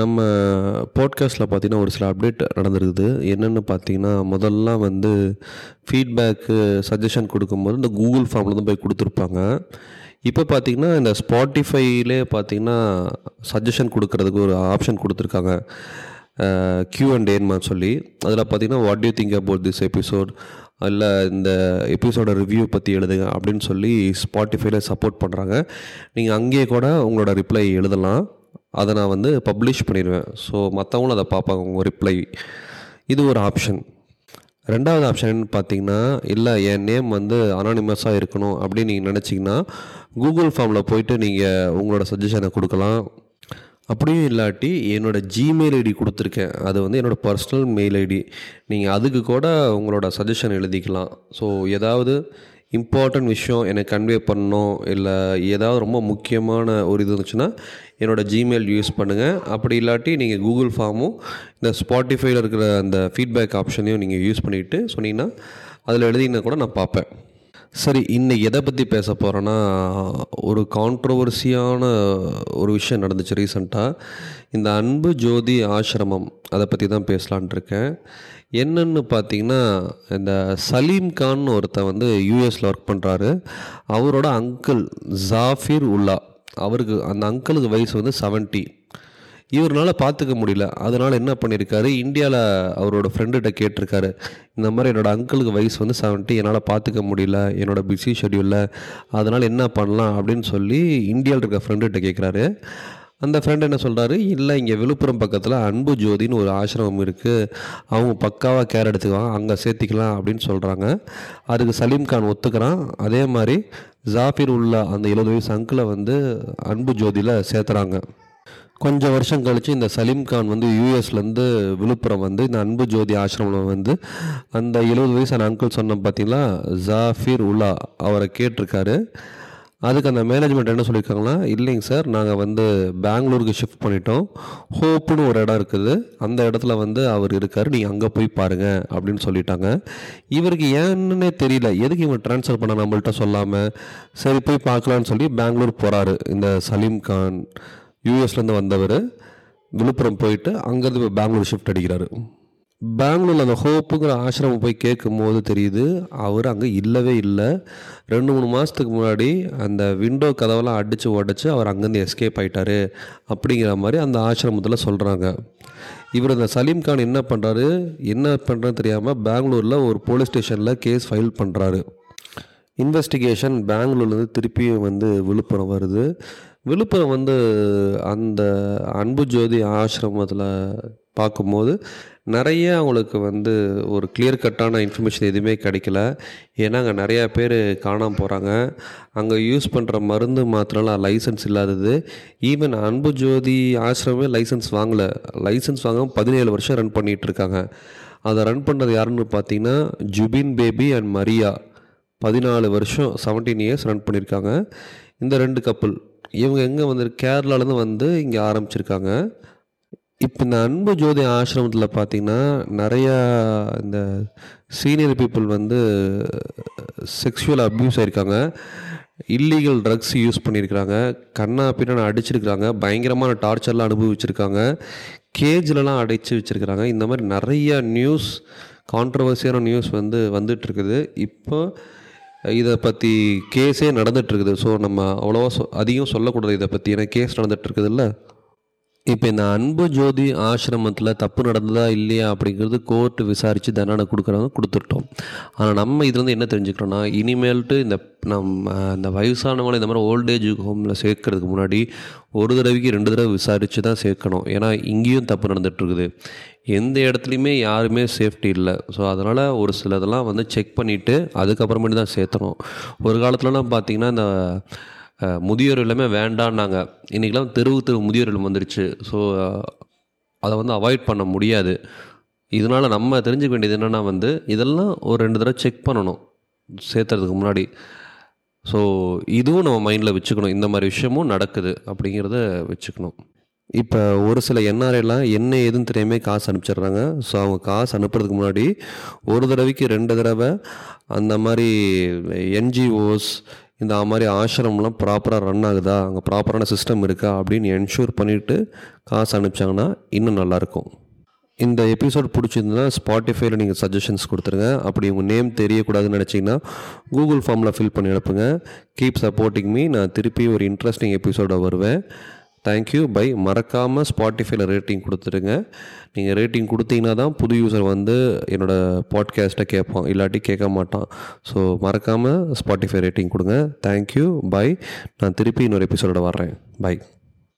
நம்ம பாட்காஸ்ட்டில் பார்த்தீங்கன்னா ஒரு சில அப்டேட் நடந்திருக்குது. என்னென்னு பார்த்தீங்கன்னா முதல்லாம் வந்து ஃபீட்பேக்கு சஜஷன் கொடுக்கும்போது இந்த கூகுள் ஃபார்மில் தான் போய் கொடுத்துருப்பாங்க. இப்போ பார்த்தீங்கன்னா இந்த ஸ்பாட்டிஃபைலே பார்த்தீங்கன்னா சஜஷன் கொடுக்கறதுக்கு ஒரு ஆப்ஷன் கொடுத்துருக்காங்க. கியூ அண்ட் ஏன்மா சொல்லி. அதில் பார்த்தீங்கன்னா what you think about this episode இல்லை இந்த எபிசோட ரிவ்யூ பற்றி எழுதுங்க அப்படின்னு சொல்லி ஸ்பாட்டிஃபைல சப்போர்ட் பண்ணுறாங்க நீங்கள் அங்கேயே கூட உங்களோட ரிப்ளை எழுதலாம். அதை நான் வந்து பப்ளிஷ் பண்ணிடுவேன். ஸோ மற்றவங்களும் அதை பார்ப்பாங்க உங்கள் ரிப்ளை இது ஒரு ஆப்ஷன் ரெண்டாவது ஆப்ஷன் பார்த்தீங்கன்னா இல்லை என் நேம் வந்து அனானிமஸாக இருக்கணும் அப்படின்னு நீங்கள் நினச்சிங்கன்னா கூகுள் ஃபார்மில் போயிட்டு நீங்கள் உங்களோட சஜஷனை கொடுக்கலாம். அப்படியும் இல்லாட்டி என்னோடய ஜிமெயில் ஐடி கொடுத்துருக்கேன். அது வந்து என்னோடய பர்சனல் மெயில் ஐடி நீங்கள் அதுக்கு கூட உங்களோட சஜஷன் எழுதிக்கலாம். ஸோ ஏதாவது இம்பார்ட்டன்ட் விஷயம் எனக்கு கன்வே பண்ணணும் இல்லை ஏதாவது ரொம்ப முக்கியமான ஒரு இது இருந்துச்சுன்னா என்னோடய ஜிமெயில் யூஸ் பண்ணுங்கள் அப்படி இல்லாட்டி நீங்கள் கூகுள் ஃபார்மும் இந்த ஸ்பாட்டிஃபைல இருக்கிற அந்த ஃபீட்பேக் ஆப்ஷனையும் நீங்கள் யூஸ் பண்ணிவிட்டு சொன்னீங்கன்னா அதில் எழுதினா கூட நான் பார்ப்பேன். சரி இன்னைக்கு எதை பற்றி பேச போகிறேன்னா ஒரு கான்ட்ரவர்சியான ஒரு விஷயம் நடந்துச்சு ரீசண்டாக இந்த அன்பு ஜோதி ஆசிரமம் அதை பற்றி தான் பேசலான் இருக்கேன். என்னென்னு பார்த்தீங்கன்னா இந்த சலீம் கான் ஒருத்தர் வந்து யூஎஸில் ஒர்க் பண்ணுறாரு அவரோட அங்கிள் ஜாஃபிர் உல்லா அவருக்கு அந்த அங்கிளுக்கு வயசு வந்து செவன்ட்டி இவரால் பார்த்துக்க முடியல. அதனால் என்ன பண்ணியிருக்காரு இந்தியாவில் அவரோட ஃப்ரெண்டுகிட்ட கேட்டிருக்காரு. இந்த மாதிரி என்னோடய அங்கிளுக்கு வயசு வந்து செவன்ட்டி என்னால் பார்த்துக்க முடியல. என்னோடய பிஸி ஷெடியூலில் அதனால் என்ன பண்ணலாம் அப்படின்னு சொல்லி இந்தியாவில் இருக்க ஃப்ரெண்டுகிட்ட கேட்குறாரு அந்த ஃப்ரெண்ட் என்ன சொல்கிறாரு இல்லை இங்கே விழுப்புரம் பக்கத்தில் அன்பு ஜோதின்னு ஒரு ஆசிரமம் இருக்குது அவங்க பக்காவாக கேர் எடுத்துக்குவாங்க. அங்கே சேர்த்திக்கலாம் அப்படின்னு சொல்கிறாங்க அதுக்கு சலீம் கான் ஒத்துக்கிறான். அதே மாதிரி ஜாஃபிர் உள்ள அந்த எழுபது வயசு அங்கிளை வந்து அன்பு ஜோதியில் சேர்த்துறாங்க. கொஞ்சம் வருஷம் கழித்து இந்த சலீம் கான் வந்து யூஎஸ்லேருந்து விழுப்புரம் வந்து இந்த அன்பு ஜோதி ஆசிரமம் வந்து அந்த எழுபது வயசான அங்கிள் சொன்ன பார்த்தீங்களா ஜாஃபிர் உலா அவரை கேட்டிருக்காரு. அதுக்கு அந்த மேனேஜ்மெண்ட் என்ன சொல்லியிருக்காங்கன்னா இல்லைங்க சார் நாங்கள் வந்து பெங்களூருக்கு ஷிஃப்ட் பண்ணிட்டோம். ஹோப்புன்னு ஒரு இடம் இருக்குது. அந்த இடத்துல வந்து அவர் இருக்கார். நீங்கள் அங்கே போய் பாருங்கள் அப்படின்னு சொல்லிட்டாங்க. இவருக்கு ஏன்னே தெரியல. எதுக்கு இவங்க ட்ரான்ஸ்ஃபர் பண்ண நம்மள்கிட்ட சொல்லாமல் சரி போய் பார்க்கலான்னு சொல்லி பெங்களூர் போகிறாரு இந்த சலீம் கான். யூஎஸ்லேருந்து வந்தவர் விழுப்புரம் போயிட்டு அங்கேருந்து இப்போ பெங்களூர் ஷிஃப்ட் அடிக்கிறாரு. பெங்களூரில் அந்த ஹோப்புங்கிற ஆசிரமம் போய் கேட்கும் போது தெரியுது அவர் அங்கே இல்லவே இல்லை. ரெண்டு மூணு மாதத்துக்கு முன்னாடி அந்த விண்டோ கதவெல்லாம் அடித்து உடச்சி அவர் அங்கேருந்து எஸ்கேப் ஆகிட்டாரு அப்படிங்கிற மாதிரி அந்த ஆசிரமத்தில் சொல்கிறாங்க இவர் அந்த சலீம் கான் என்ன பண்ணுறாரு என்ன பண்ணுறதுன்னு தெரியாமல் பெங்களூரில் ஒரு போலீஸ் ஸ்டேஷனில் கேஸ் ஃபைல் பண்ணுறாரு இன்வெஸ்டிகேஷன் பெங்களூர்லேருந்து திருப்பியும் வந்து விழுப்புரம் வருது. விழுப்புரம் வந்து அந்த அன்பு ஜோதி ஆசிரமத்தில் பார்க்கும்போது நிறைய அவங்களுக்கு வந்து ஒரு கிளியர் கட்டான இன்ஃபர்மேஷன் எதுவுமே கிடைக்கல. ஏன்னா அங்கே நிறையா பேர் காணாமல் போகிறாங்க அங்கே யூஸ் பண்ணுற மருந்து மாத்திரம்லாம் லைசன்ஸ் இல்லாதது. ஈவன் அன்பு ஜோதி ஆசிரமே லைசன்ஸ் வாங்கலை. லைசன்ஸ் வாங்க பதினேழு வருஷம் ரன் பண்ணிகிட்ருக்காங்க அதை ரன் பண்ணுறது யாருன்னு பார்த்தீங்கன்னா ஜுபின் பேபி அண்ட் மரியா. பதினாலு வருஷம் செவன்டீன் இயர்ஸ் ரன் பண்ணியிருக்காங்க இந்த ரெண்டு கப்பல் இவங்க எங்கே வந்து கேரளாலேருந்து வந்து இங்கே ஆரம்பிச்சிருக்காங்க. இப்போ இந்த அன்பு ஜோதி ஆசிரமத்தில் பார்த்திங்கன்னா நிறையா இந்த சீனியர் பீப்புள் வந்து செக்ஷுவல் அப்யூஸ் ஆயிருக்காங்க. இல்லீகல் ட்ரக்ஸ் யூஸ் பண்ணியிருக்கிறாங்க கண்ணா பின்னா அடிச்சிருக்கிறாங்க. பயங்கரமான டார்ச்சர்லாம் அனுபவிச்சிருக்காங்க. கேஜ்லலாம் அடைச்சி வச்சுருக்கிறாங்க. இந்த மாதிரி நிறைய நியூஸ் கான்ட்ரவர்சியான நியூஸ் வந்து வந்துட்டுருக்குது இப்போ இதை பற்றி கேஸே நடந்துகிட்ருக்குது ஸோ நம்ம அவ்வளோவா சொ அதிகம் சொல்லக்கூடாது இதை பற்றி ஏன்னா கேஸ் நடந்துகிட்ருக்குதுல்ல இப்போ இந்த அன்பு ஜோதி ஆசிரமத்தில் தப்பு நடந்ததா இல்லையா அப்படிங்கிறது கோர்ட்டு விசாரித்து தண்டனை கொடுக்குறவங்க கொடுத்துட்டோம். ஆனால் நம்ம இதுலேருந்து என்ன தெரிஞ்சுக்கிறோன்னா இனிமேல்ட்டு இந்த நம்ம இந்த வயசானவங்களை இந்த மாதிரி ஓல்டேஜ் ஹோமில் சேர்க்கறதுக்கு முன்னாடி ஒரு தடவைக்கு ரெண்டு தடவை விசாரித்து தான் சேர்க்கணும். ஏன்னா இங்கேயும் தப்பு நடந்துகிட்ருக்குது எந்த இடத்துலையுமே யாருமே சேஃப்டி இல்லை. ஸோ அதனால் ஒரு சிலதெல்லாம் வந்து செக் பண்ணிவிட்டு அதுக்கப்புறமேட்டு தான் சேர்த்தணும். ஒரு காலத்துலலாம் பார்த்திங்கன்னா இந்த முதியோர் எல்லாமே வேண்டான்னாங்க. இன்றைக்கெலாம் தெருவு தெரு முதியோர் இல்லம் வந்துருச்சு. ஸோ அதை வந்து அவாய்ட் பண்ண முடியாது. இதனால் நம்ம தெரிஞ்சுக்க வேண்டியது என்னென்னா வந்து இதெல்லாம் ஒரு ரெண்டு தடவை செக் பண்ணணும். சேர்த்துறதுக்கு முன்னாடி. ஸோ இதுவும் நம்ம மைண்டில் வச்சுக்கணும். இந்த மாதிரி விஷயமும் நடக்குது அப்படிங்கிறத வச்சுக்கணும். இப்போ ஒரு சில என்ஆர்ஐலாம் என்ன ஏதுன்னு தெரியாமே காசு அனுப்பிச்சிடுறாங்க. ஸோ அவங்க காசு அனுப்புறதுக்கு முன்னாடி ஒரு தடவைக்கு ரெண்டு தடவை அந்த மாதிரி என்ஜிஓஸ் இந்த மாதிரி ஆசிரமம்லாம் ப்ராப்பராக ரன் ஆகுதா? அங்கே ப்ராப்பரான சிஸ்டம் இருக்கா? அப்படின்னு என்ஷூர் பண்ணிவிட்டு காசு அனுப்பிச்சாங்கன்னா இன்னும் நல்லாயிருக்கும் இந்த எபிசோட் பிடிச்சிருந்ததுன்னா ஸ்பாட்டிஃபைல நீங்கள் சஜஷன்ஸ் கொடுத்துருங்க. அப்படி உங்கள் நேம் தெரியக்கூடாதுன்னு நினச்சிங்கன்னா கூகுள் ஃபார்மில் ஃபில் பண்ணி அனுப்புங்க. கீப் சப்போர்ட்டிங் மீ நான் திருப்பி ஒரு இன்ட்ரெஸ்டிங் எபிசோடை வருவேன். தேங்க்யூ பை மறக்காமல் ஸ்பாட்டிஃபைல ரேட்டிங் கொடுத்துருங்க நீங்கள் ரேட்டிங் கொடுத்தீங்கன்னா தான் புது யூசர் வந்து என்னோடய பாட்காஸ்ட்டை கேட்பான். இல்லாட்டி கேட்க மாட்டான். ஸோ மறக்காமல் ஸ்பாட்டிஃபை ரேட்டிங் கொடுங்க. தேங்க்யூ பை நான் திருப்பி இன்னொரு எபிசோட வர்றேன். பை